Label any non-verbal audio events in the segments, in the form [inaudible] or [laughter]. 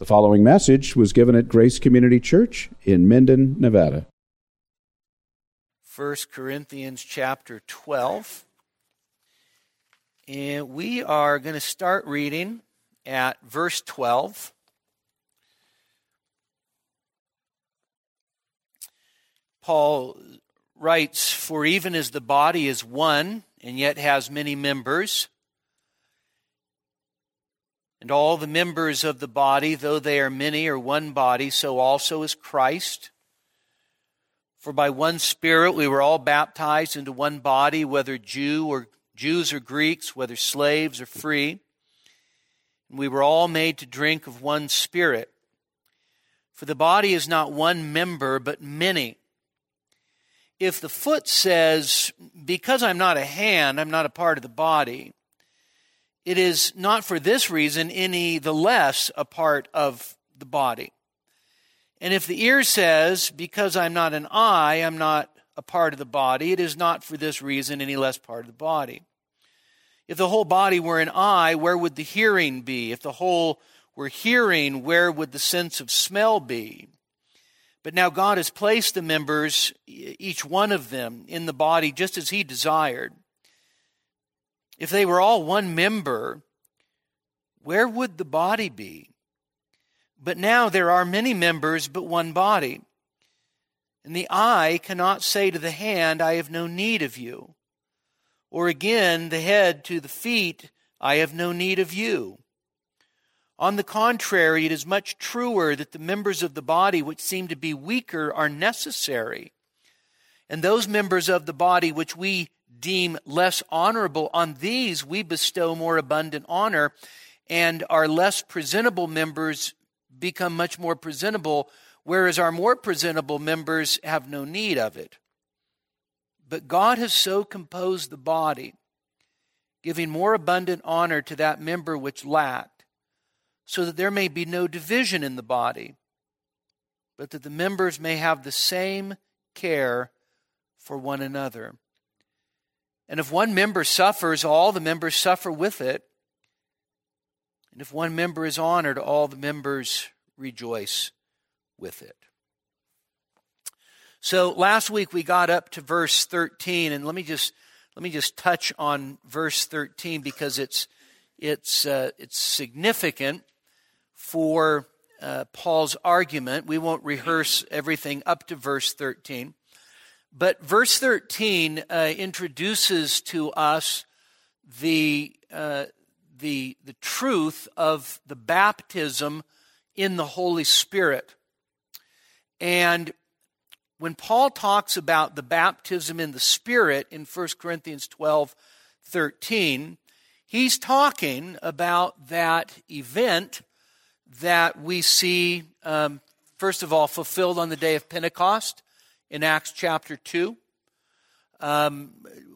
The following message was given at Grace Community Church in Minden, Nevada. 1 Corinthians chapter 12. And we are going to start reading at verse 12. Paul writes, For even as the body is one and yet has many members, and all the members of the body, though they are many, are one body, so also is Christ. For by one Spirit we were all baptized into one body, whether Jew or Jews or Greeks, whether slaves or free. And we were all made to drink of one Spirit. For the body is not one member, but many. If the foot says, Because I'm not a hand, I'm not a part of the body, it is not for this reason any the less a part of the body. And if the ear says, Because I'm not an eye, I'm not a part of the body, it is not for this reason any less part of the body. If the whole body were an eye, where would the hearing be? If the whole were hearing, where would the sense of smell be? But now God has placed the members, each one of them, in the body just as He desired. If they were all one member, where would the body be? But now there are many members, but one body. And the eye cannot say to the hand, I have no need of you. Or again, the head to the feet, I have no need of you. On the contrary, it is much truer that the members of the body which seem to be weaker are necessary. And those members of the body which we deem less honorable, on these we bestow more abundant honor, and our less presentable members become much more presentable, whereas our more presentable members have no need of it. But God has so composed the body, giving more abundant honor to that member which lacked, so that there may be no division in the body, but that the members may have the same care for one another. And if one member suffers, all the members suffer with it. And if one member is honored, all the members rejoice with it. So last week we got up to verse 13 and let me just let me just touch on verse 13 because it's it's uh, it's significant for uh, Paul's argument. We won't rehearse everything up to verse 13. But verse 13 uh, introduces to us the, uh, the, the truth of the baptism in the Holy Spirit. And when Paul talks about the baptism in the Spirit in 1 Corinthians 12 13, he's talking about that event that we see, um, first of all, fulfilled on the day of Pentecost in Acts chapter 2. Um,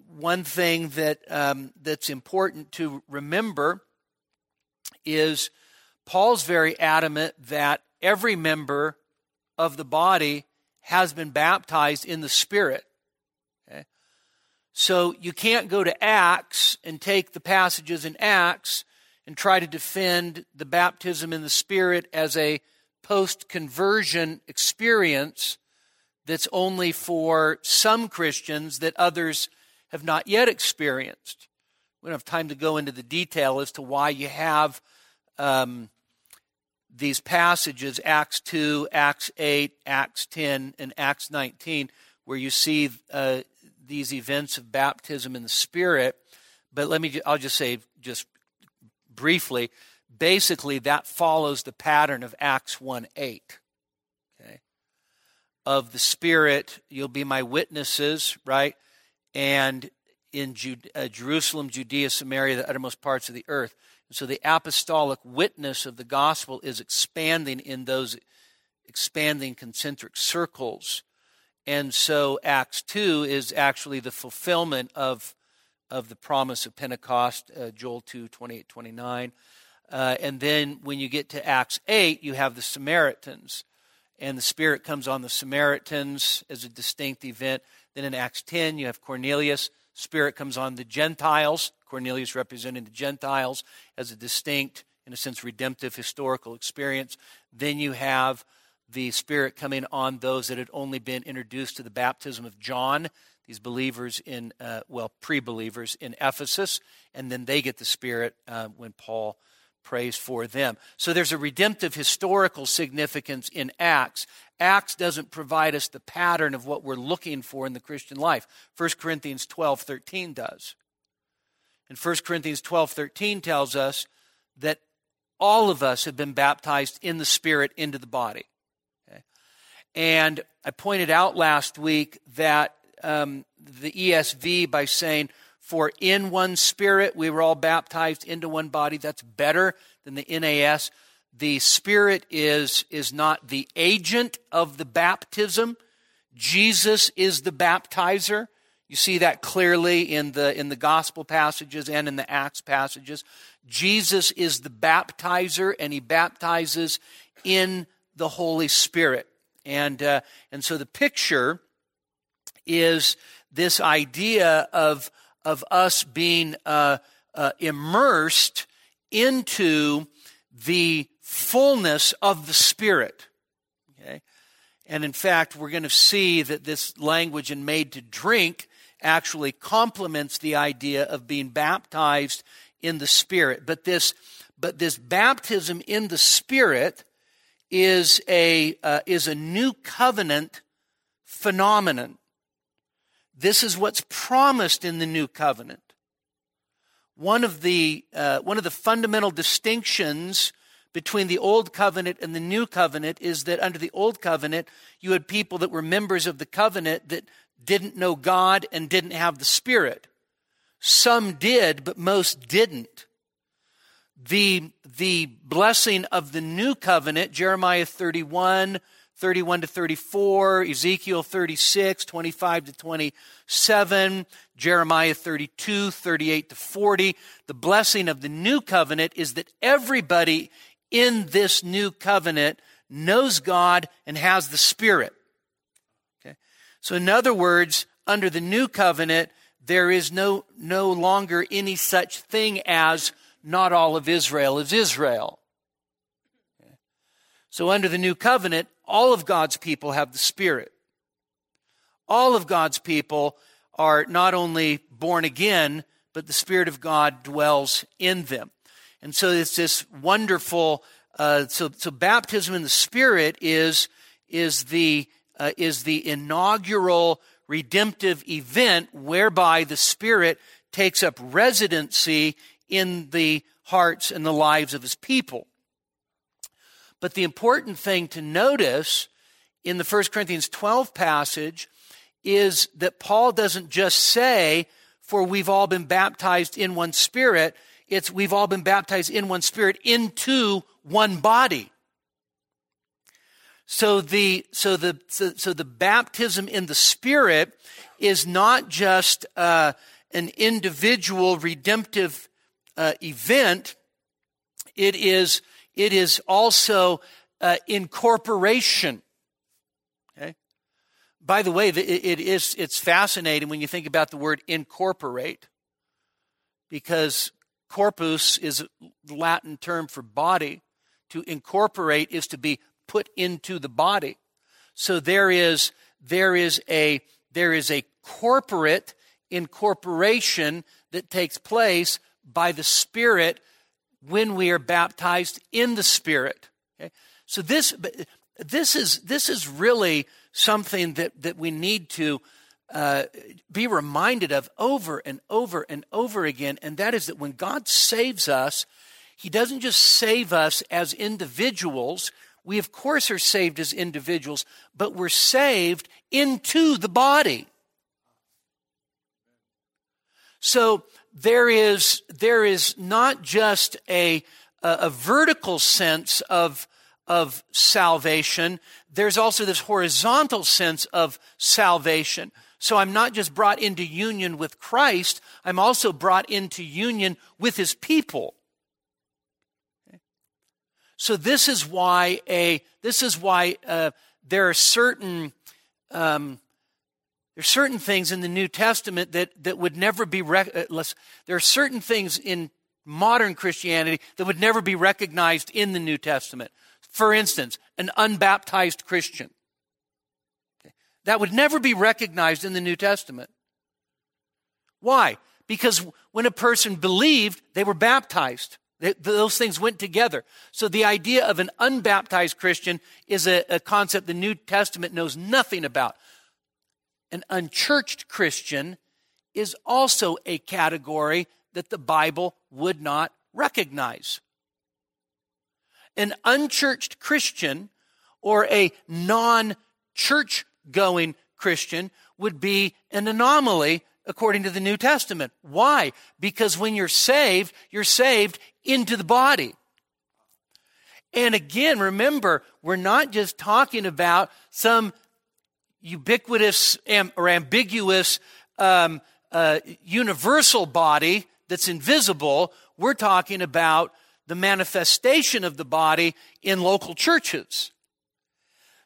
one thing that, um, that's important to remember is Paul's very adamant that every member of the body has been baptized in the Spirit. Okay? So you can't go to Acts and take the passages in Acts and try to defend the baptism in the Spirit as a post conversion experience that's only for some Christians that others have not yet experienced. We don't have time to go into the detail as to why you have um, these passages Acts 2, Acts 8, Acts 10, and Acts 19, where you see uh, these events of baptism in the Spirit. But let me, I'll just say, just briefly, basically that follows the pattern of Acts 1 8 of the Spirit, you'll be my witnesses, right? And in Jude, uh, Jerusalem, Judea, Samaria, the uttermost parts of the earth. And so the apostolic witness of the gospel is expanding in those expanding concentric circles. And so Acts 2 is actually the fulfillment of, of the promise of Pentecost, uh, Joel 2, 28, 29. Uh, and then when you get to Acts 8, you have the Samaritans and the Spirit comes on the Samaritans as a distinct event. Then in Acts 10, you have Cornelius. Spirit comes on the Gentiles, Cornelius representing the Gentiles as a distinct in a sense, redemptive historical experience. Then you have the Spirit coming on those that had only been introduced to the baptism of John, these believers in, uh, well, pre believers in Ephesus, and then they get the Spirit uh, when Paul prays for them. So there's a redemptive historical significance in Acts. Acts doesn't provide us the pattern of what we're looking for in the Christian life. 1 Corinthians 12 13 does. And 1 Corinthians 12 13 tells us that all of us have been baptized in the Spirit into the body. Okay? And I pointed out last week that um, the ESV, by saying, For in one Spirit we were all baptized into one body, that's better than the NAS. The Spirit is, is not the agent of the baptism, Jesus is the baptizer. You see that clearly in the, in the gospel passages and in the Acts passages. Jesus is the baptizer, and he baptizes in the Holy Spirit. And, uh, and so the picture is this idea of, of us being uh, uh, immersed into the fullness of the Spirit. Okay? And in fact, we're going to see that this language in made to drink actually complements the idea of being baptized in the Spirit. But this, but this baptism in the Spirit is a, uh, is a new covenant phenomenon. This is what's promised in the new covenant. One of the, uh, one of the fundamental distinctions between the old covenant and the new covenant is that under the old covenant, you had people that were members of the covenant that didn't know God and didn't have the Spirit. Some did, but most didn't. The, the blessing of the new covenant, Jeremiah 31, 31 to 34, Ezekiel 36, 25 to 27, Jeremiah 32, 38 to 40. The blessing of the new covenant is that everybody in this new covenant knows God and has the Spirit. Okay? So, in other words, under the new covenant, there is no, no longer any such thing as not all of Israel is Israel. So, under the new covenant, all of God's people have the Spirit. All of God's people are not only born again, but the Spirit of God dwells in them. And so it's this wonderful, uh, so, so baptism in the Spirit is, is the uh, is the inaugural redemptive event whereby the Spirit takes up residency in the hearts and the lives of his people. But the important thing to notice in the 1 Corinthians 12 passage is that Paul doesn't just say, for we've all been baptized in one spirit. It's we've all been baptized in one spirit into one body. So the, so the, so, so the baptism in the Spirit is not just uh, an individual redemptive uh, event. It is, it is also uh, incorporation. Okay. By the way, it, it is, it's fascinating when you think about the word incorporate, because corpus is the Latin term for body. To incorporate is to be put into the body. So there is, there is a, there is a corporate incorporation that takes place by the Spirit when we are baptized in the Spirit. Okay? So this, this is, this is really something that, that we need to uh, be reminded of over and over and over again, and that is that when God saves us, He doesn't just save us as individuals, we, of course, are saved as individuals, but we're saved into the body. So there is, there is not just a, a, a vertical sense of, of salvation, there's also this horizontal sense of salvation. So I'm not just brought into union with Christ, I'm also brought into union with his people. So this is why a this is why uh, there are certain um, there are certain things in the New Testament that that would never be rec- uh, there are certain things in modern Christianity that would never be recognized in the New Testament. For instance, an unbaptized Christian. That would never be recognized in the New Testament. Why? Because when a person believed, they were baptized. those things went together. So the idea of an unbaptized Christian is a, a concept the New Testament knows nothing about. An unchurched Christian is also a category that the Bible would not recognize. An unchurched Christian or a non church going Christian would be an anomaly according to the New Testament. Why? Because when you're saved, you're saved into the body. And again, remember, we're not just talking about some ubiquitous or ambiguous um, uh, universal body that's invisible. We're talking about the manifestation of the body in local churches.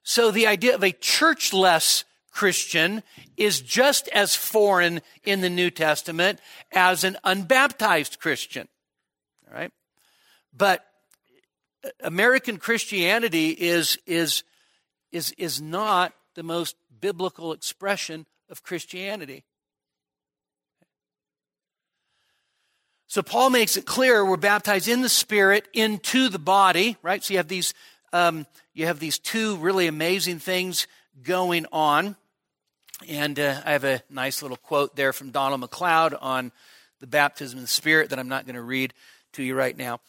So the idea of a churchless Christian is just as foreign in the New Testament as an unbaptized Christian. All right? But American Christianity is, is, is, is not the most biblical expression of Christianity. So Paul makes it clear we're baptized in the Spirit into the body, right? So you have these um, you have these two really amazing things going on. And uh, I have a nice little quote there from Donald Macleod on the baptism of the Spirit that I'm not going to read to you right now.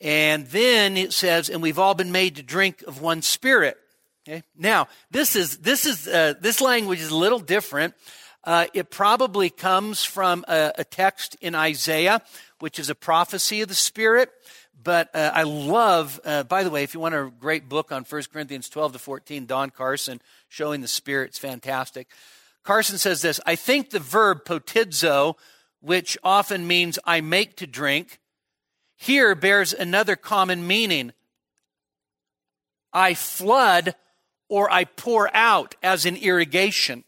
And then it says, and we've all been made to drink of one Spirit. Okay? Now, this is, this is, uh, this language is a little different. Uh, it probably comes from a, a, text in Isaiah, which is a prophecy of the Spirit. But uh, I love, uh, by the way, if you want a great book on 1 Corinthians 12 to 14, Don Carson, Showing the Spirit, it's fantastic. Carson says this I think the verb potizo, which often means I make to drink, here bears another common meaning. I flood or I pour out as in irrigation.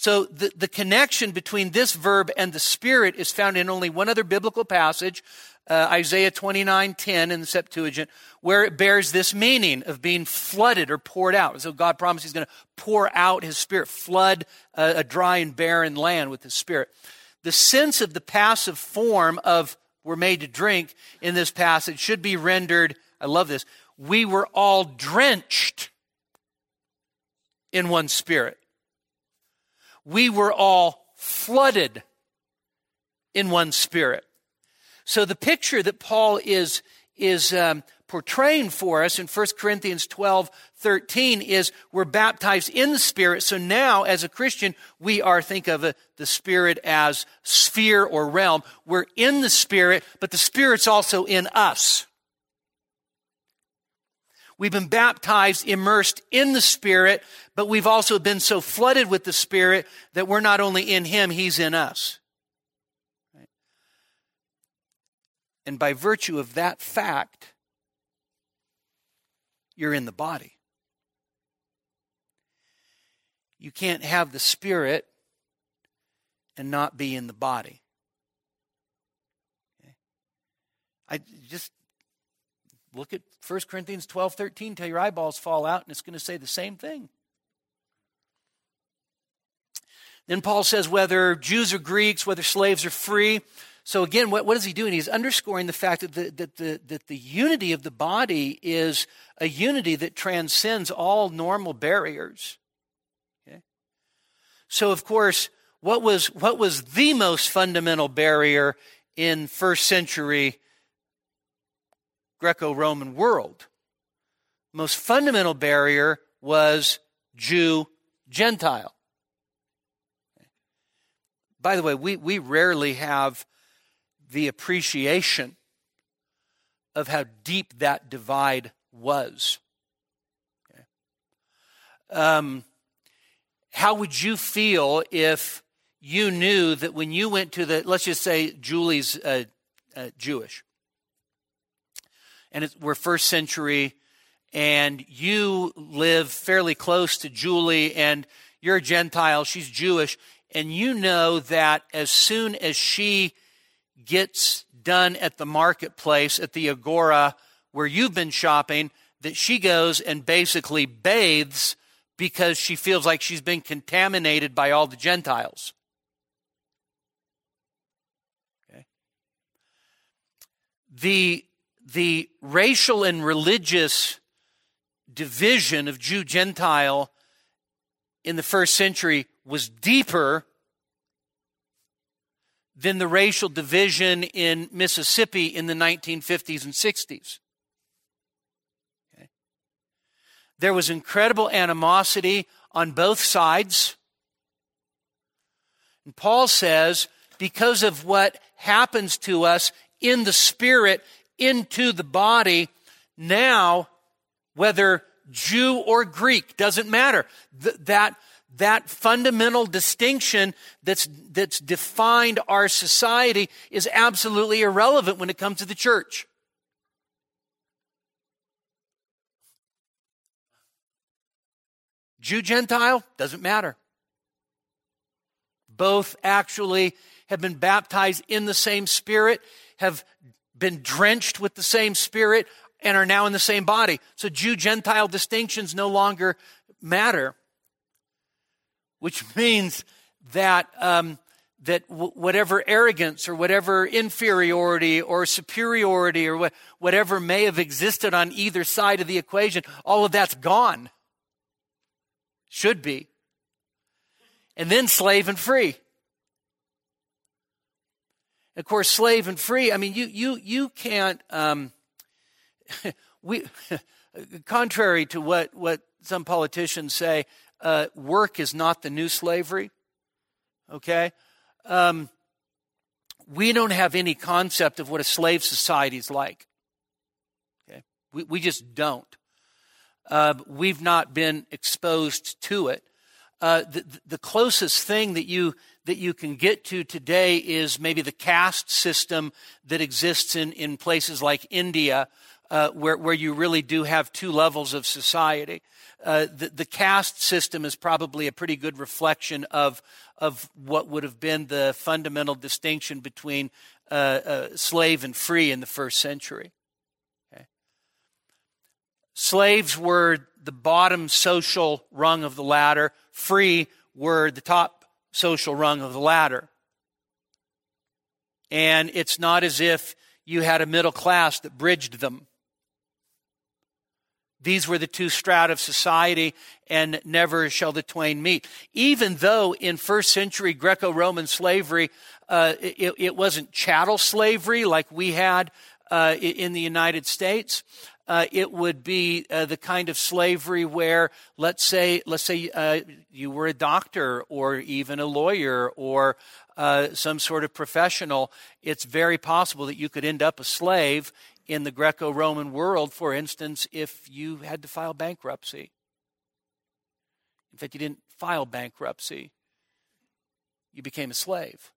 So the, the connection between this verb and the Spirit is found in only one other biblical passage, uh, Isaiah 29:10 in the Septuagint, where it bears this meaning of being flooded or poured out. So God promised He's going to pour out His Spirit, flood a, a dry and barren land with His Spirit. The sense of the passive form of we're made to drink in this passage should be rendered, I love this, we were all drenched in one Spirit. We were all flooded in one Spirit. So the picture that Paul is, is um, portraying for us in 1 Corinthians 12, 13 is we're baptized in the Spirit. So now, as a Christian, we are, think of a, the Spirit as sphere or realm. We're in the Spirit, but the Spirit's also in us. We've been baptized, immersed in the Spirit, but we've also been so flooded with the Spirit that we're not only in Him, He's in us. And by virtue of that fact, you're in the body. You can't have the Spirit and not be in the body. I just look at 1 Corinthians 12 13 till your eyeballs fall out, and it's going to say the same thing. Then Paul says, whether Jews or Greeks, whether slaves or free, so again, what, what is he doing? He's underscoring the fact that the, that, the, that the unity of the body is a unity that transcends all normal barriers. Okay? So of course, what was, what was the most fundamental barrier in first century Greco-Roman world? Most fundamental barrier was Jew Gentile. By the way, we, we rarely have the appreciation of how deep that divide was. Okay. Um, how would you feel if you knew that when you went to the, let's just say Julie's uh, uh, Jewish, and we're first century, and you live fairly close to Julie, and you're a Gentile, she's Jewish, and you know that as soon as she gets done at the marketplace, at the agora where you've been shopping, that she goes and basically bathes because she feels like she's been contaminated by all the Gentiles. Okay. The, the racial and religious division of Jew Gentile in the first century was deeper than the racial division in Mississippi in the 1950s and 60s. Okay. There was incredible animosity on both sides. And Paul says, because of what happens to us in the spirit into the body, now, whether Jew or Greek, doesn't matter. Th- that that fundamental distinction that's, that's defined our society is absolutely irrelevant when it comes to the church. Jew, Gentile, doesn't matter. Both actually have been baptized in the same spirit, have been drenched with the same spirit, and are now in the same body. So Jew, Gentile distinctions no longer matter which means that um, that whatever arrogance or whatever inferiority or superiority or wh- whatever may have existed on either side of the equation, all of that's gone. Should be. And then slave and free. Of course, slave and free. I mean, you you you can't. Um, [laughs] we, [laughs] contrary to what what some politicians say, uh, work is not the new slavery. Okay? Um, we don't have any concept of what a slave society is like. Okay? We, we just don't. Uh, we've not been exposed to it. Uh, the, the closest thing that you that you can get to today is maybe the caste system that exists in, in places like India, uh, where, where you really do have two levels of society uh, the, the caste system is probably a pretty good reflection of, of what would have been the fundamental distinction between uh, uh, slave and free in the first century. Okay. Slaves were the bottom social rung of the ladder, free were the top social rung of the ladder. And it's not as if you had a middle class that bridged them. These were the two strata of society, and never shall the twain meet. Even though in first century Greco Roman slavery, uh, it, it, wasn't chattel slavery like we had uh, in the United States. Uh, it would be uh, the kind of slavery where, let's say, let's say uh, you were a doctor or even a lawyer or uh, some sort of professional. It's very possible that you could end up a slave in the Greco Roman world, for instance, if you had to file bankruptcy. In fact, you didn't file bankruptcy, you became a slave.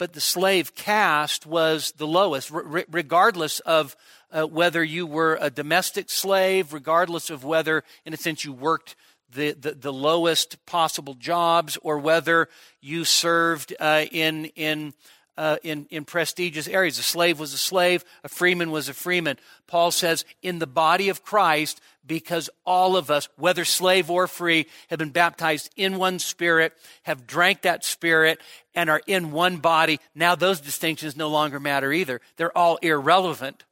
But the slave caste was the lowest, regardless of uh, whether you were a domestic slave, regardless of whether, in a sense, you worked. The, the, the lowest possible jobs, or whether you served uh, in, in uh, in, in prestigious areas. A slave was a slave, a freeman was a freeman. Paul says, in the body of Christ, because all of us, whether slave or free, have been baptized in one spirit, have drank that spirit, and are in one body. Now those distinctions no longer matter either. They're all irrelevant.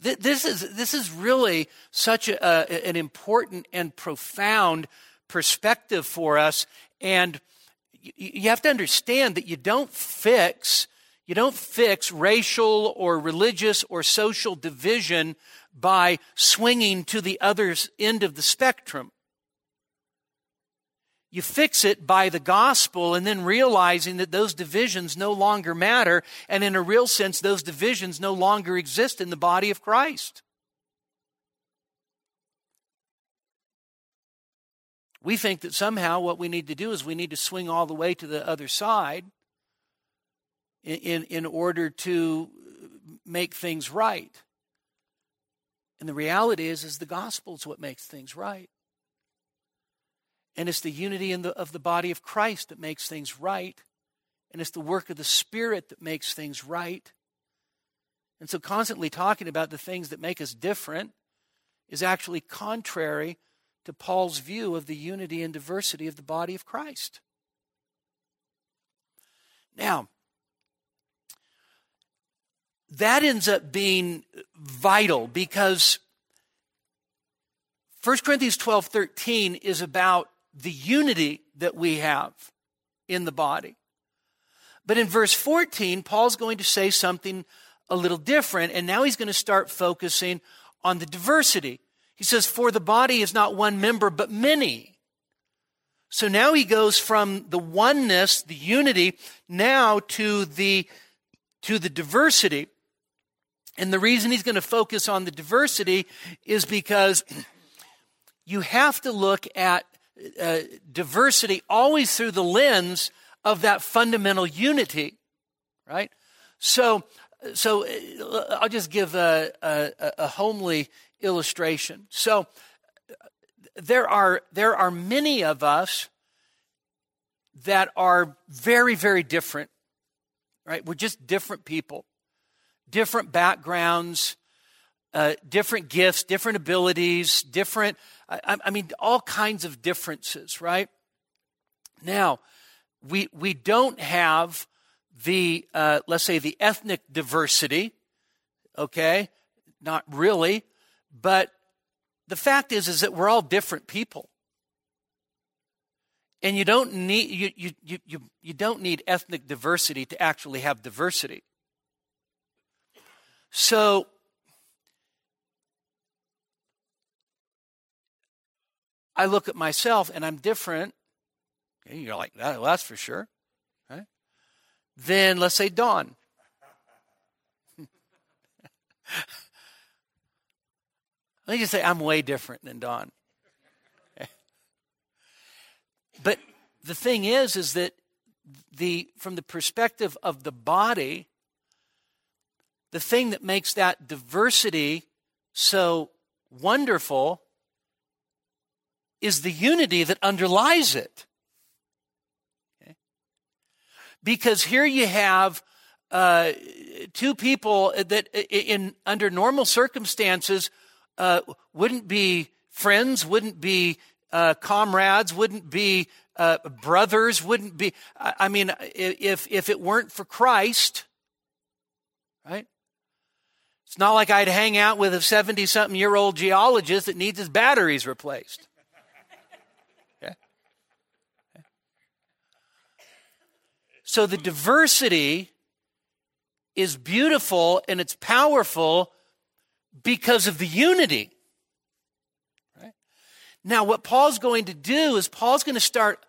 This is, this is really such a, an important and profound perspective for us. And you have to understand that you don't fix you don't fix racial or religious or social division by swinging to the other end of the spectrum. You fix it by the gospel and then realizing that those divisions no longer matter, and in a real sense, those divisions no longer exist in the body of Christ. We think that somehow what we need to do is we need to swing all the way to the other side in, in, in order to make things right. And the reality is, is the gospel is what makes things right. And it's the unity the, of the body of Christ that makes things right. And it's the work of the Spirit that makes things right. And so, constantly talking about the things that make us different is actually contrary to Paul's view of the unity and diversity of the body of Christ. Now, that ends up being vital because 1 Corinthians 12 13 is about the unity that we have in the body. But in verse 14, Paul's going to say something a little different, and now he's going to start focusing on the diversity. He says, For the body is not one member, but many. So now he goes from the oneness, the unity, now to the, to the diversity. And the reason he's going to focus on the diversity is because [clears throat] you have to look at uh, diversity always through the lens of that fundamental unity, right? So, so uh, I'll just give a, a, a homely illustration. So, there are there are many of us that are very very different, right? We're just different people different backgrounds, uh, different gifts, different abilities, different, I, I, mean, all kinds of differences, right? Now, we, we don't have the, uh, let's say, the ethnic diversity, okay? Not really, but the fact is, is that we're all different people. And you don't need, you, you, you, you, you don't need ethnic diversity to actually have diversity. So, I look at myself and I'm different. Okay, you're like, well, that's for sure. Right? Then let's say Don. [laughs] Let me just say, I'm way different than Don. [laughs] But the thing is, is that the from the perspective of the body, the thing that makes that diversity so wonderful is the unity that underlies it. Okay? Because here you have uh, two people that, in under normal circumstances, uh, wouldn't be friends, wouldn't be uh, comrades, wouldn't be uh, brothers, wouldn't be. I mean, if if it weren't for Christ, right? It's not like I'd hang out with a 70 something year old geologist that needs his batteries replaced. So the diversity is beautiful and it's powerful because of the unity. Right? Now, what Paul's going to do is Paul's going to start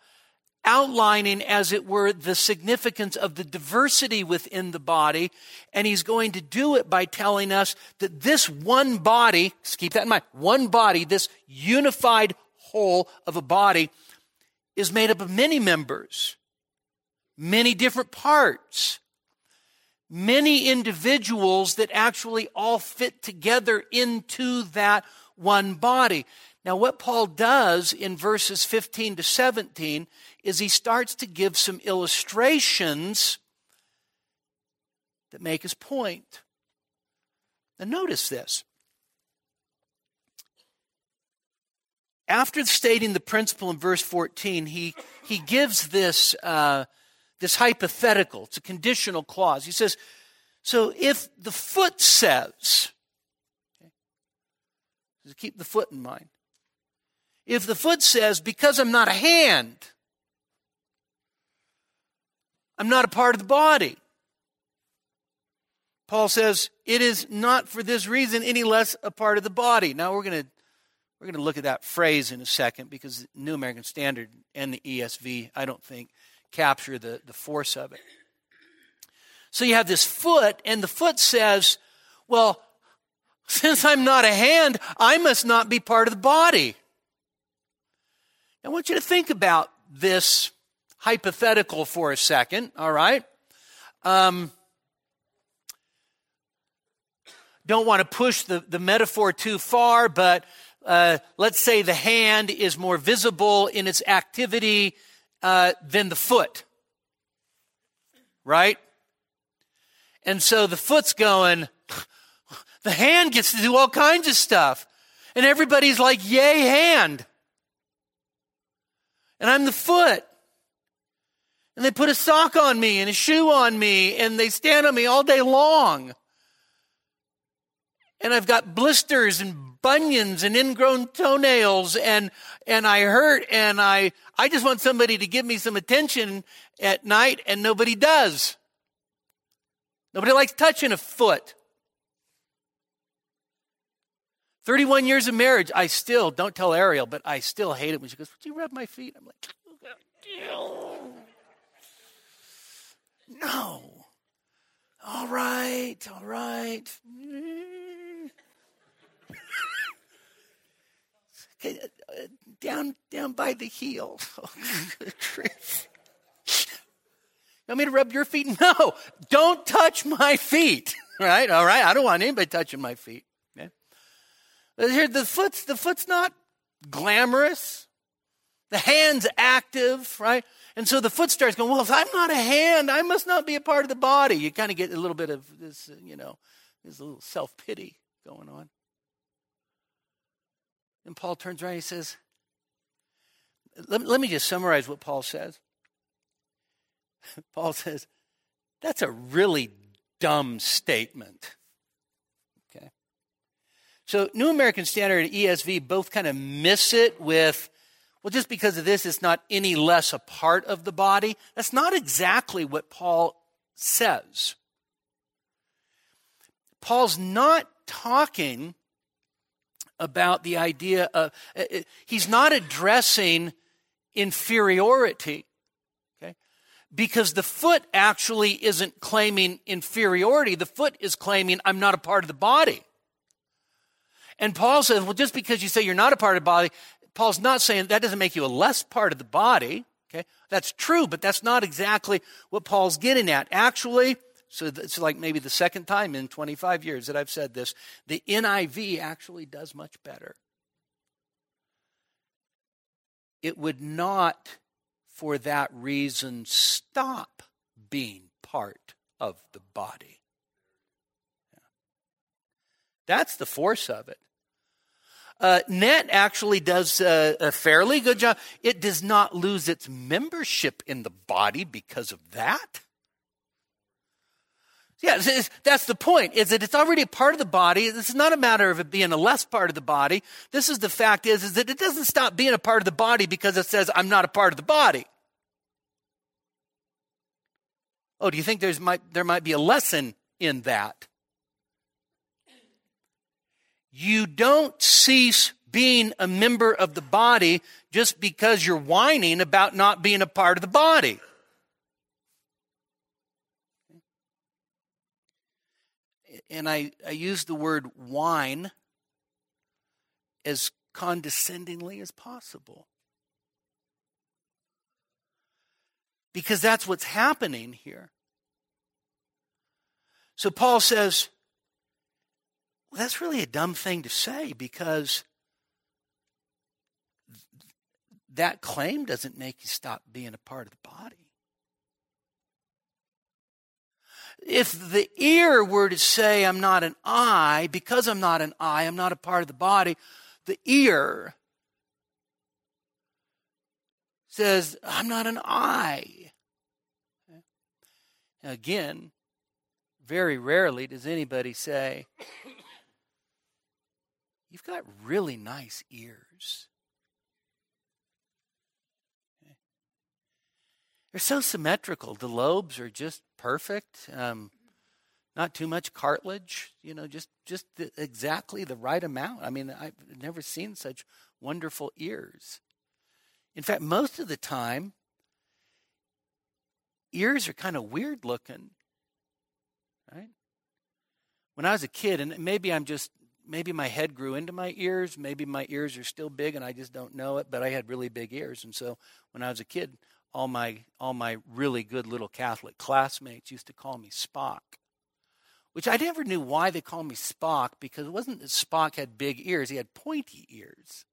outlining, as it were, the significance of the diversity within the body. And he's going to do it by telling us that this one body, keep that in mind, one body, this unified whole of a body, is made up of many members, many different parts, many individuals that actually all fit together into that one body. Now, what Paul does in verses 15 to 17 is he starts to give some illustrations that make his point. Now, notice this. After stating the principle in verse 14, he, he gives this, uh, this hypothetical. It's a conditional clause. He says, So if the foot says, okay, keep the foot in mind. If the foot says, Because I'm not a hand, I'm not a part of the body. Paul says it is not for this reason any less a part of the body. Now we're going to we're going to look at that phrase in a second because New American Standard and the ESV I don't think capture the, the force of it. So you have this foot, and the foot says, Well, since I'm not a hand, I must not be part of the body. I want you to think about this hypothetical for a second, all right? Um, don't want to push the, the metaphor too far, but uh, let's say the hand is more visible in its activity uh, than the foot. right? And so the foot's going, [laughs] the hand gets to do all kinds of stuff. And everybody's like, yay, hand. And I'm the foot. And they put a sock on me and a shoe on me and they stand on me all day long. And I've got blisters and bunions and ingrown toenails and, and I hurt and I, I just want somebody to give me some attention at night and nobody does. Nobody likes touching a foot. 31 years of marriage, I still, don't tell Ariel, but I still hate it when she goes, Would you rub my feet? I'm like, No. All right, all right. okay, uh, down, down by the heel. [laughs] You want me to rub your feet? [laughs] No, don't touch my feet. [laughs] Right? All right. I don't want anybody touching my feet. Okay? Here, the foot's the foot's not glamorous. The hand's active, right? And so the foot starts going, well, if I'm not a hand, I must not be a part of the body. You kind of get a little bit of this, uh, you know, a little self pity going on. And Paul turns around and he says, let, let me just summarize what Paul says. [laughs] Paul says, that's a really dumb statement. Okay. So New American Standard and ESV both kind of miss it with well, just because of this, it's not any less a part of the body. That's not exactly what Paul says. Paul's not talking about the idea of, uh, uh, he's not addressing inferiority. Okay? Because the foot actually isn't claiming inferiority. The foot is claiming, I'm not a part of the body. And Paul says, well, just because you say you're not a part of the body, Paul's not saying that doesn't make you a less part of the body. Okay, that's true, but that's not exactly what Paul's getting at. Actually, so it's like maybe the second time in 25 years that I've said this. The NIV actually does much better. It would not, for that reason, stop being part of the body. That's the force of it. Uh, NET actually does a, a fairly good job. It does not lose its membership in the body because of that. Yeah, that's the point, is that it's already a part of the body. This is not a matter of it being a less part of the body. This is the fact is, is that it doesn't stop being a part of the body because it says, I'm not a part of the body. Oh, do you think there's might, there might be a lesson in that? You don't cease being a member of the body just because you're whining about not being a part of the body. And I, I use the word whine as condescendingly as possible. Because that's what's happening here. So Paul says, well, that's really a dumb thing to say because that claim doesn't make you stop being a part of the body. If the ear were to say, I'm not an eye, because I'm not an eye, I'm not a part of the body, the ear says, I'm not an eye. Again, very rarely does anybody say, You've got really nice ears. They're so symmetrical. The lobes are just perfect. Um, not too much cartilage. You know, just just the, exactly the right amount. I mean, I've never seen such wonderful ears. In fact, most of the time, ears are kind of weird looking. Right? When I was a kid, and maybe I'm just maybe my head grew into my ears. Maybe my ears are still big and I just don't know it, but I had really big ears. And so when I was a kid, all my, all my really good little Catholic classmates used to call me Spock, which I never knew why they called me Spock because it wasn't that Spock had big ears, he had pointy ears.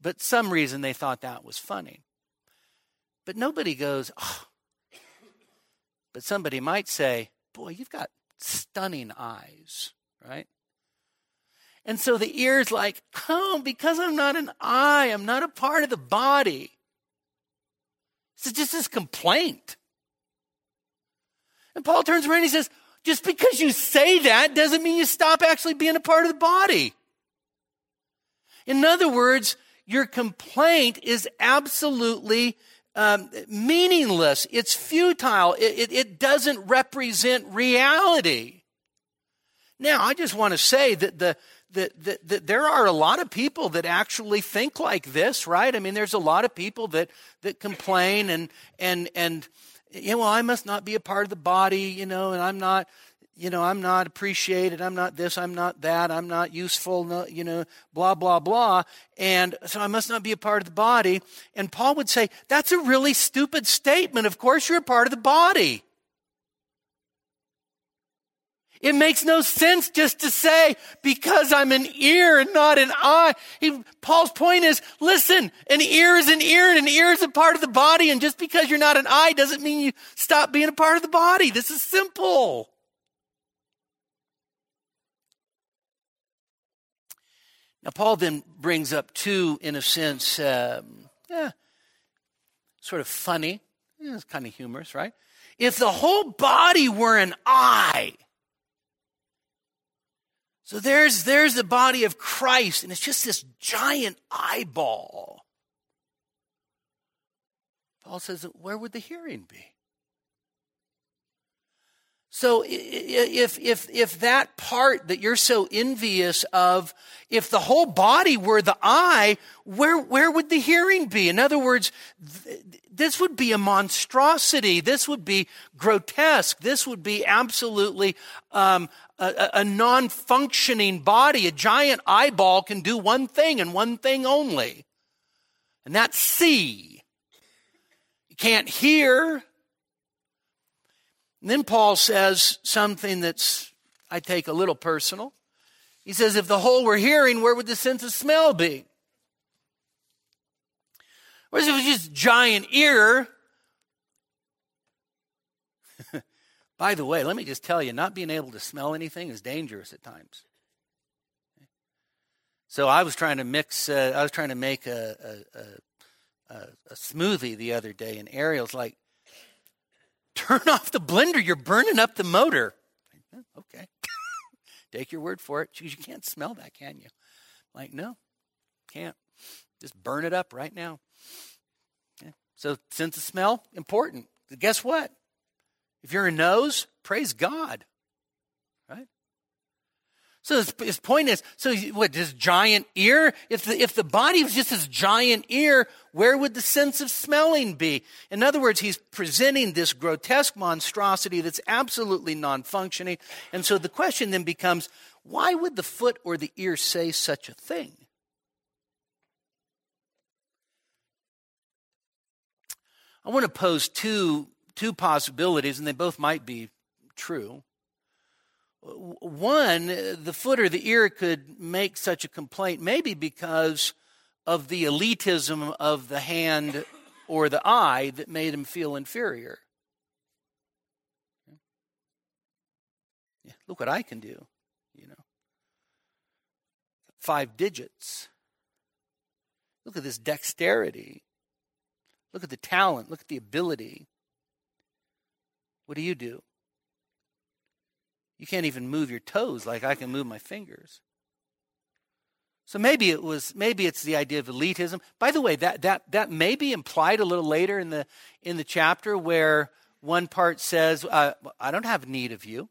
But some reason they thought that was funny. But nobody goes, oh, But somebody might say, Boy, you've got stunning eyes, right? And so the ear's like, Oh, because I'm not an eye, I'm not a part of the body. It's just this complaint. And Paul turns around and he says, Just because you say that doesn't mean you stop actually being a part of the body. In other words, your complaint is absolutely um, meaningless. It's futile. It, it, it doesn't represent reality. Now, I just want to say that the that, that, that, there are a lot of people that actually think like this, right? I mean, there's a lot of people that that complain and and and you know, well, I must not be a part of the body, you know, and I'm not you know, I'm not appreciated, I'm not this, I'm not that, I'm not useful, no, you know, blah, blah, blah. And so I must not be a part of the body. And Paul would say, that's a really stupid statement. Of course you're a part of the body. It makes no sense just to say, because I'm an ear and not an eye. He, Paul's point is, listen, an ear is an ear and an ear is a part of the body. And just because you're not an eye doesn't mean you stop being a part of the body. This is simple. Now, Paul then brings up two, in a sense, um, yeah, sort of funny, it's kind of humorous, right? If the whole body were an eye, so there's, there's the body of Christ, and it's just this giant eyeball. Paul says, where would the hearing be? So if, if, if that part that you're so envious of, if the whole body were the eye, where, where would the hearing be? In other words, th- this would be a monstrosity. This would be grotesque. This would be absolutely um, a, a non functioning body. A giant eyeball can do one thing and one thing only, and that's see. You can't hear. And then Paul says something that's, I take a little personal. He says, if the whole were hearing, where would the sense of smell be? Whereas if it was just giant ear, [laughs] by the way, let me just tell you, not being able to smell anything is dangerous at times. So I was trying to mix, uh, I was trying to make a, a, a, a, smoothie the other day, and Ariel's like, Turn off the blender. You're burning up the motor. Okay. [laughs] Take your word for it. You can't smell that, can you? Like, no, can't. Just burn it up right now. Okay. So, sense of smell, important. Guess what? If you're a nose, praise God. So his, his, point is, so what, this giant ear? If the, if the body was just this giant ear, where would the sense of smelling be? In other words, he's presenting this grotesque monstrosity that's absolutely non-functioning. And so the question then becomes, why would the foot or the ear say such a thing? I want to pose two, two possibilities, and they both might be true. One, the foot or the ear could make such a complaint, maybe because of the elitism of the hand or the eye that made him feel inferior. Yeah, look what I can do, you know. Five digits. Look at this dexterity. Look at the talent. Look at the ability. What do you do? You can't even move your toes like I can move my fingers. So maybe it was maybe it's the idea of elitism. By the way, that that that may be implied a little later in the in the chapter where one part says, uh, "I don't have need of you."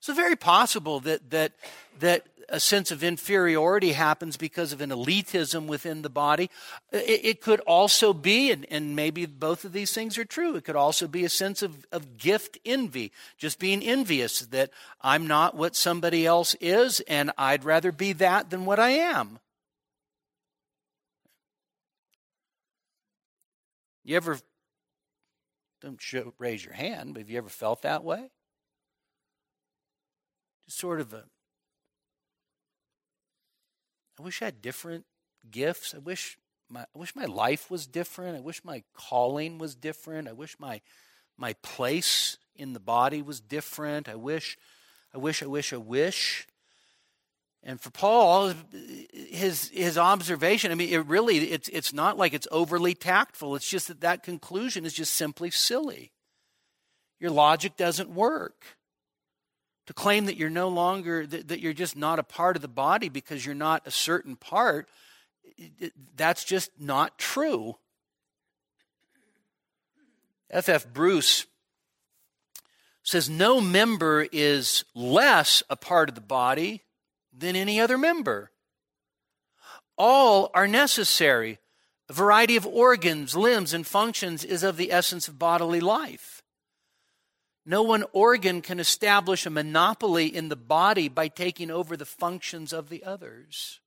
So very possible that that that a sense of inferiority happens because of an elitism within the body. It, it could also be, and, and, maybe both of these things are true, it could also be a sense of, of gift envy, just being envious that I'm not what somebody else is, and I'd rather be that than what I am. You ever, don't show, raise your hand, but have you ever felt that way? Just sort of a I wish I had different gifts. I wish my I wish my life was different. I wish my calling was different. I wish my my place in the body was different. I wish, I wish, I wish, I wish. And for Paul, his his observation, I mean, it really it's it's not like it's overly tactful. It's just that that conclusion is just simply silly. Your logic doesn't work. To claim that you're no longer that, that you're just not a part of the body because you're not a certain part, that's just not true. F.F. F. Bruce says no member is less a part of the body than any other member. All are necessary. A variety of organs, limbs, and functions is of the essence of bodily life. No one organ can establish a monopoly in the body by taking over the functions of the others.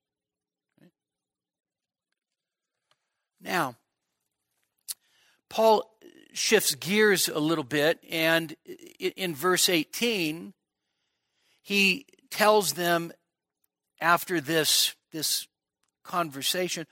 Now, Paul shifts gears a little bit, and in verse 18, he tells them after this, this conversation.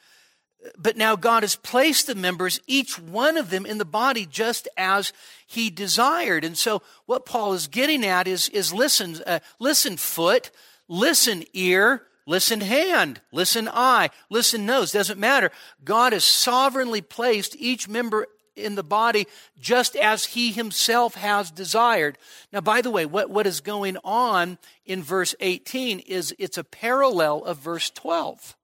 But now God has placed the members, each one of them, in the body just as He desired. And so, what Paul is getting at is, is listen, uh, listen, foot, listen, ear, listen, hand, listen, eye, listen, nose. Doesn't matter. God has sovereignly placed each member in the body just as he himself has desired. Now, by the way, what, what is going on in verse 18 is it's a parallel of verse 12.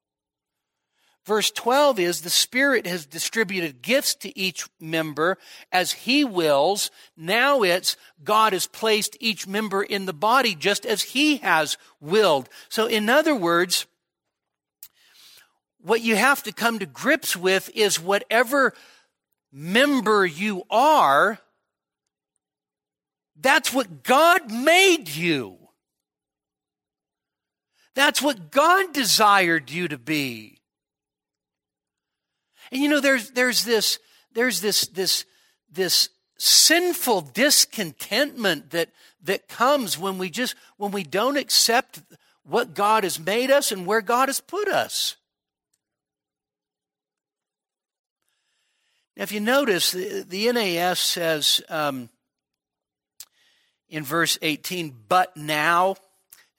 Verse 12 is the Spirit has distributed gifts to each member as He wills. Now it's God has placed each member in the body just as He has willed. So, in other words, what you have to come to grips with is whatever member you are, that's what God made you. That's what God desired you to be. And you know, there's, there's this, there's this, this, this sinful discontentment that, that comes when we just, when we don't accept what God has made us and where God has put us. Now, if you notice, the, the NAS says um, in verse 18, but now.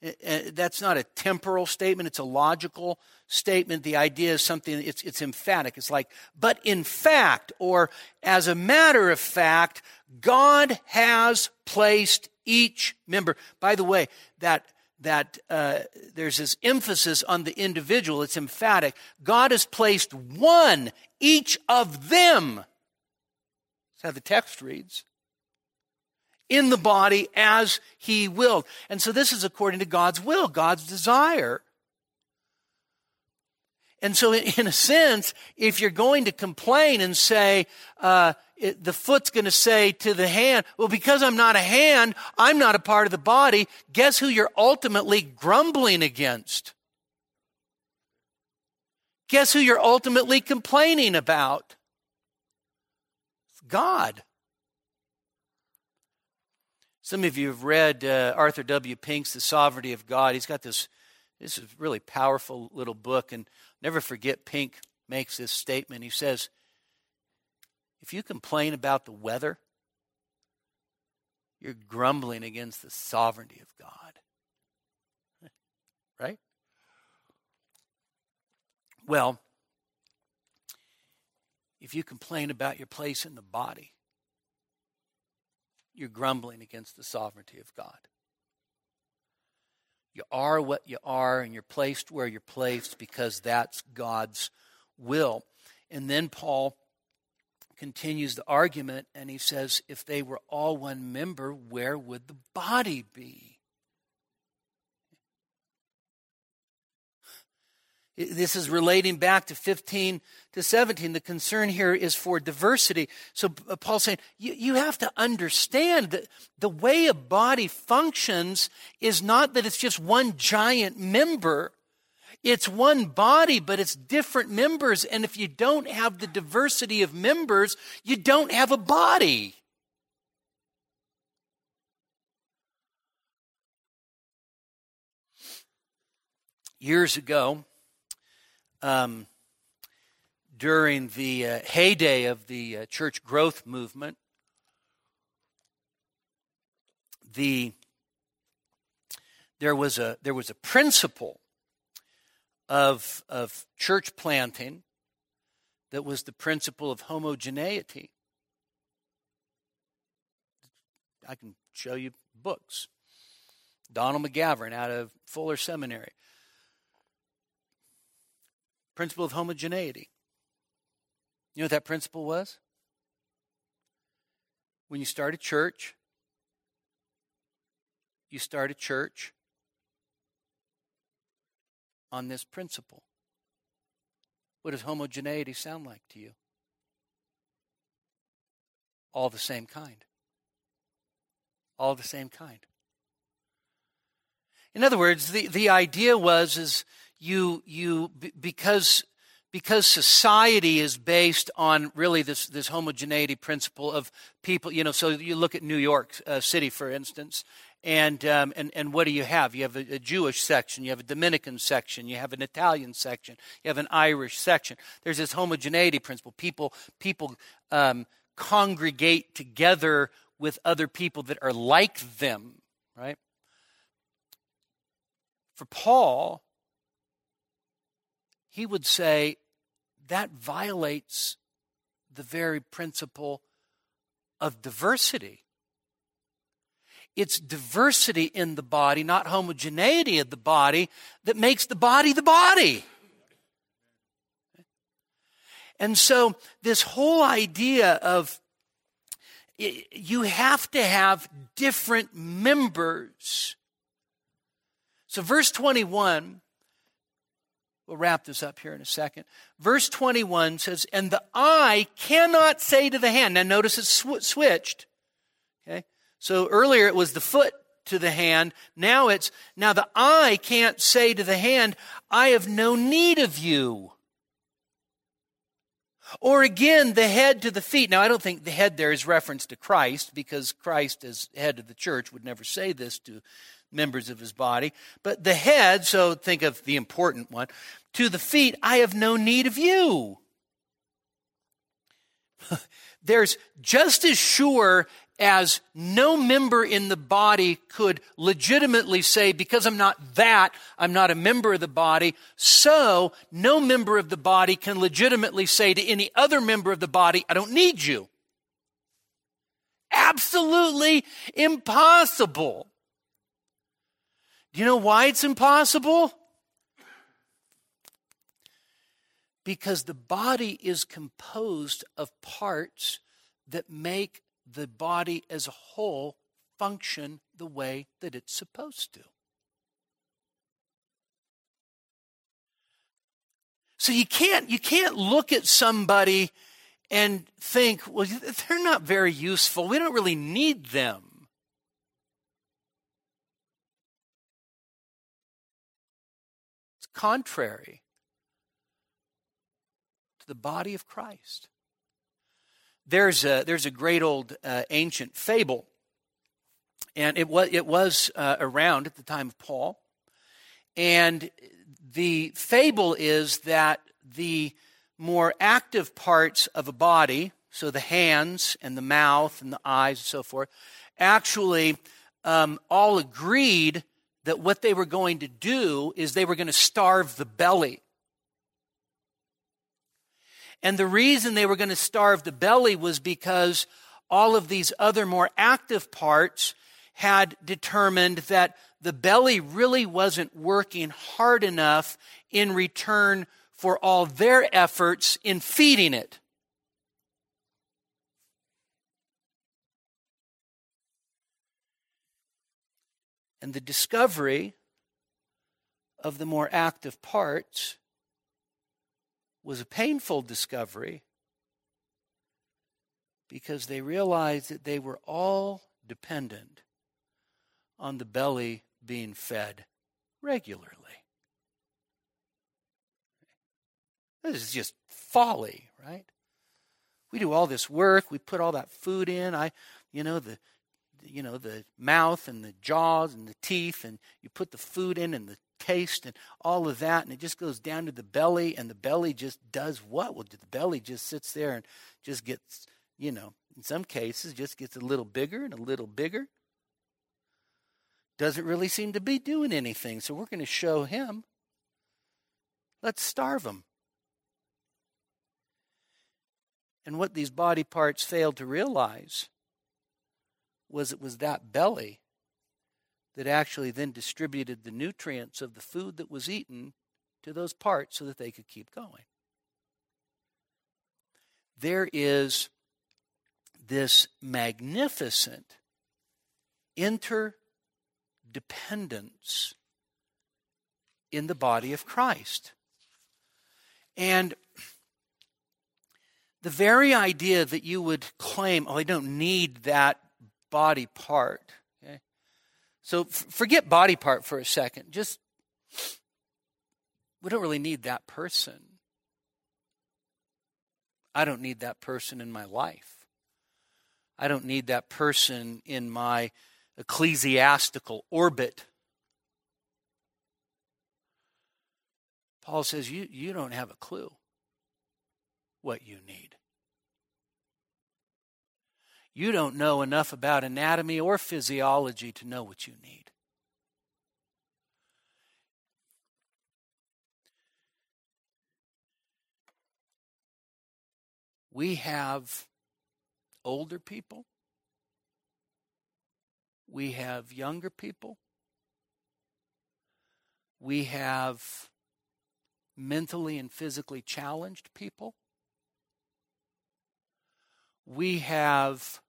Uh, uh, that's not a temporal statement, it's a logical statement. The idea is something, it's, it's emphatic. It's like, but in fact, or as a matter of fact, God has placed each member. By the way, that that uh, there's this emphasis on the individual. It's emphatic. God has placed one, each of them. That's how the text reads. In the body as he willed. And so this is according to God's will, God's desire. And so, in a sense, if you're going to complain and say, uh, it, the foot's going to say to the hand, well, because I'm not a hand, I'm not a part of the body, guess who you're ultimately grumbling against? Guess who you're ultimately complaining about? God. Some of you have read uh, Arthur W. Pink's The Sovereignty of God. He's got this, this is really powerful little book, and never forget Pink makes this statement. He says, if you complain about the weather, you're grumbling against the sovereignty of God. [laughs] right? Well, if you complain about your place in the body, you're grumbling against the sovereignty of God. You are what you are, and you're placed where you're placed because that's God's will. And then Paul continues the argument and he says, if they were all one member, where would the body be? This is relating back to 15 to 17. The concern here is for diversity. So uh, Paul's saying, you, you have to understand that the way a body functions is not that it's just one giant member. It's one body, but it's different members. And if you don't have the diversity of members, you don't have a body. Years ago, um, during the uh, heyday of the uh, church growth movement, the there was a there was a principle of of church planting that was the principle of homogeneity. I can show you books. Donald McGavran out of Fuller Seminary. Principle of homogeneity. You know what that principle was? When you start a church, you start a church on this principle. What does homogeneity sound like to you? All the same kind. All the same kind. In other words, the, the idea was is you you because because society is based on really this, this homogeneity principle of people, you know, so you look at New York uh, City, for instance, and, um, and, and what do you have? You have a, a, Jewish section, you have a Dominican section, you have an Italian section, you have an Irish section. There's this homogeneity principle. People, people um, congregate together with other people that are like them, right? For Paul, he would say that violates the very principle of diversity. It's diversity in the body, not homogeneity of the body, that makes the body the body. And so, this whole idea of you have to have different members. So, verse 21 We'll wrap this up here in a second. Verse 21 says, And the eye cannot say to the hand. Now notice it's sw- switched. Okay? So earlier it was the foot to the hand. Now it's, now the eye can't say to the hand, I have no need of you. Or again, the head to the feet. Now, I don't think the head there is reference to Christ because Christ, as head of the church, would never say this to members of his body. But the head, so think of the important one, to the feet, I have no need of you. [laughs] There's just as sure as no member in the body could legitimately say, because I'm not that, I'm not a member of the body, so no member of the body can legitimately say to any other member of the body, I don't need you. Absolutely impossible. Do you know why it's impossible? Because the body is composed of parts that make the body as a whole function the way that it's supposed to. So you can't you can't look at somebody and think, well, they're not very useful. We don't really need them. Contrary to the body of Christ. There's a, there's a great old uh, ancient fable, and it was, it was uh, around at the time of Paul. And the fable is that the more active parts of a body, so the hands and the mouth and the eyes and so forth, actually um, all agreed that what they were going to do is they were going to starve the belly. And the reason they were going to starve the belly was because all of these other more active parts had determined that the belly really wasn't working hard enough in return for all their efforts in feeding it. And the discovery of the more active parts was a painful discovery because they realized that they were all dependent on the belly being fed regularly. This is just folly, right? We do all this work, we put all that food in. I, you know, the you know, the mouth and the jaws and the teeth, and you put the food in and the taste and all of that, and it just goes down to the belly, and the belly just does what? Well, the belly just sits there and just gets, you know, in some cases, just gets a little bigger and a little bigger. doesn't really seem to be doing anything, so we're going to show him. Let's starve him. And what these body parts failed to realize was it was that belly that actually then distributed the nutrients of the food that was eaten to those parts so that they could keep going. There is this magnificent interdependence in the body of Christ. And the very idea that you would claim, oh, I don't need that body part. Okay? So f- forget body part for a second. Just, we don't really need that person. I don't need that person in my life. I don't need that person in my ecclesiastical orbit. Paul says, you, you don't have a clue what you need. You don't know enough about anatomy or physiology to know what you need. We have older people. We have younger people. We have mentally and physically challenged people. We have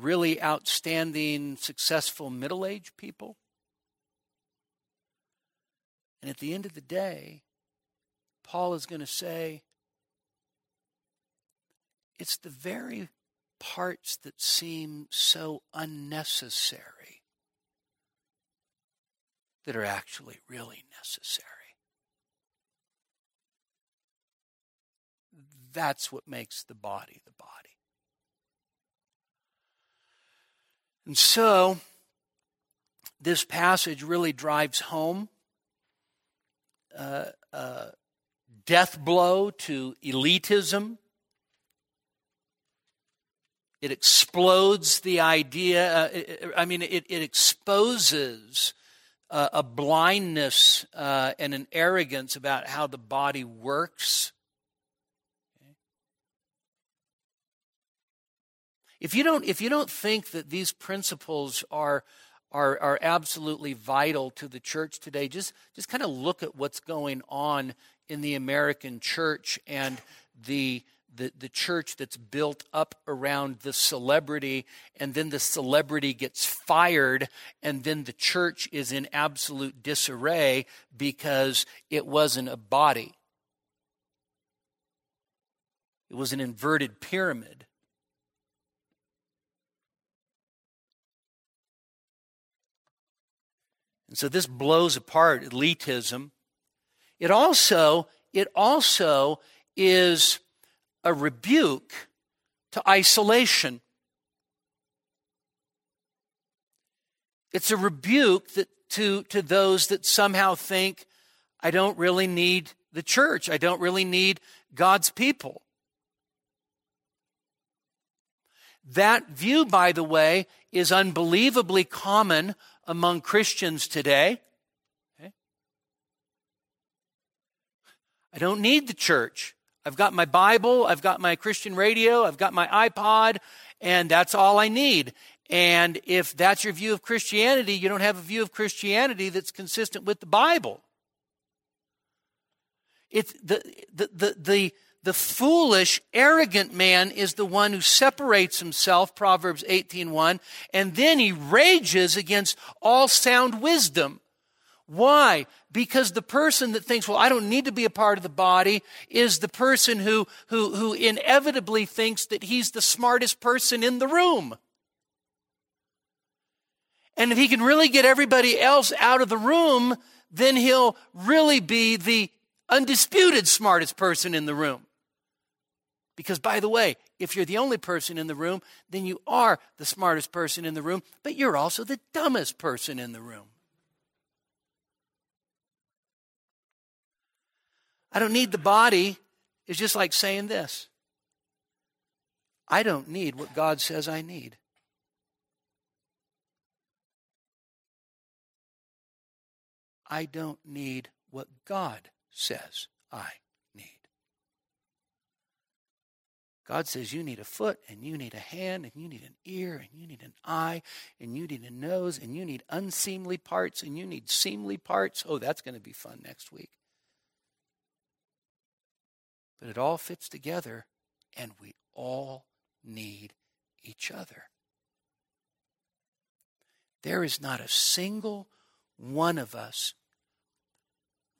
really outstanding, successful middle aged people. And at the end of the day, Paul is going to say, it's the very parts that seem so unnecessary that are actually really necessary. That's what makes the body the body. And so, this passage really drives home uh, uh, death blow to elitism. It explodes the idea, uh, it, I mean, it, it exposes uh, a blindness uh, and an arrogance about how the body works. If you don't, if you don't think that these principles are, are, are absolutely vital to the church today, just, just kind of look at what's going on in the American church and the, the, the church that's built up around the celebrity, and then the celebrity gets fired, and then the church is in absolute disarray because it wasn't a body. It was an inverted pyramid. And so this blows apart elitism. It also, it also is a rebuke to isolation. It's a rebuke that, to, to those that somehow think, I don't really need the church. I don't really need God's people. That view, by the way, is unbelievably common among Christians today. Okay? I don't need the church. I've got my Bible, I've got my Christian radio, I've got my iPod, and that's all I need. And if that's your view of Christianity, you don't have a view of Christianity that's consistent with the Bible. It's the, the, the, the, the foolish, arrogant man is the one who separates himself, Proverbs 18:1, and then he rages against all sound wisdom. Why? Because the person that thinks, well, I don't need to be a part of the body is the person who, who, who inevitably thinks that he's the smartest person in the room. And if he can really get everybody else out of the room, then he'll really be the undisputed smartest person in the room. Because, by the way, if you're the only person in the room, then you are the smartest person in the room, but you're also the dumbest person in the room. I don't need the body It's just like saying this I don't need what God says I need. I don't need what God says I God says you need a foot, and you need a hand, and you need an ear, and you need an eye, and you need a nose, and you need unseemly parts, and you need seemly parts. Oh, that's going to be fun next week. But it all fits together, and we all need each other. There is not a single one of us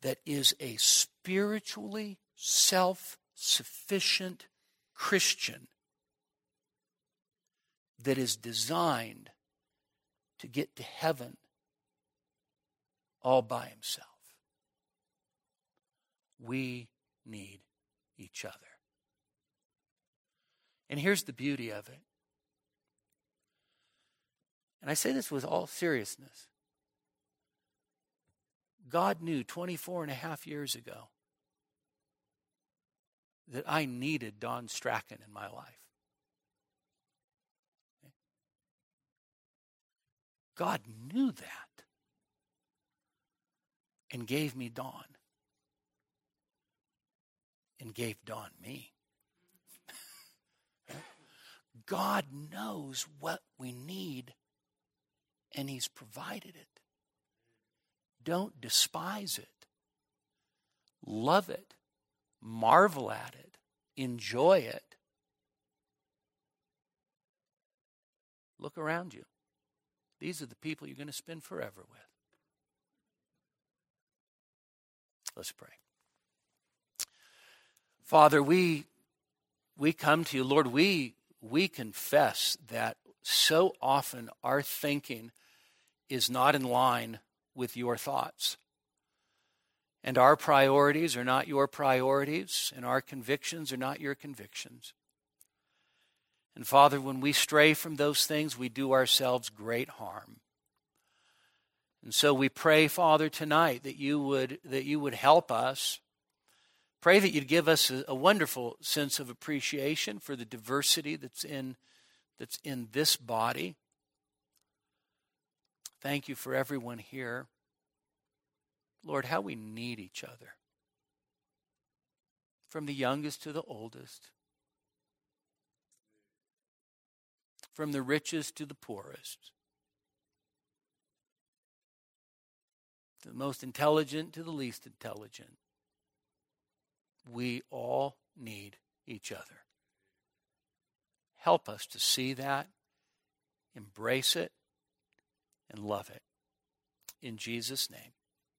that is a spiritually self sufficient Christian that is designed to get to heaven all by himself. We need each other. And here's the beauty of it. And I say this with all seriousness. God knew 24 and a half years ago that I needed Don Strachan in my life. God knew that and gave me Don and gave Don me. God knows what we need and He's provided it. Don't despise it. Love it. Marvel at it. Enjoy it. Look around you. These are the people you're going to spend forever with. Let's pray. Father, we we come to you, Lord, we we confess that so often our thinking is not in line with your thoughts. And our priorities are not your priorities, and our convictions are not your convictions. And Father, when we stray from those things, we do ourselves great harm. And so we pray, Father, tonight that you would that you would help us. Pray that you'd give us a, a wonderful sense of appreciation for the diversity that's in that's in this body. Thank you for everyone here. Lord, how we need each other. From the youngest to the oldest, from the richest to the poorest, the most intelligent to the least intelligent. We all need each other. Help us to see that, embrace it, and love it. In Jesus' name,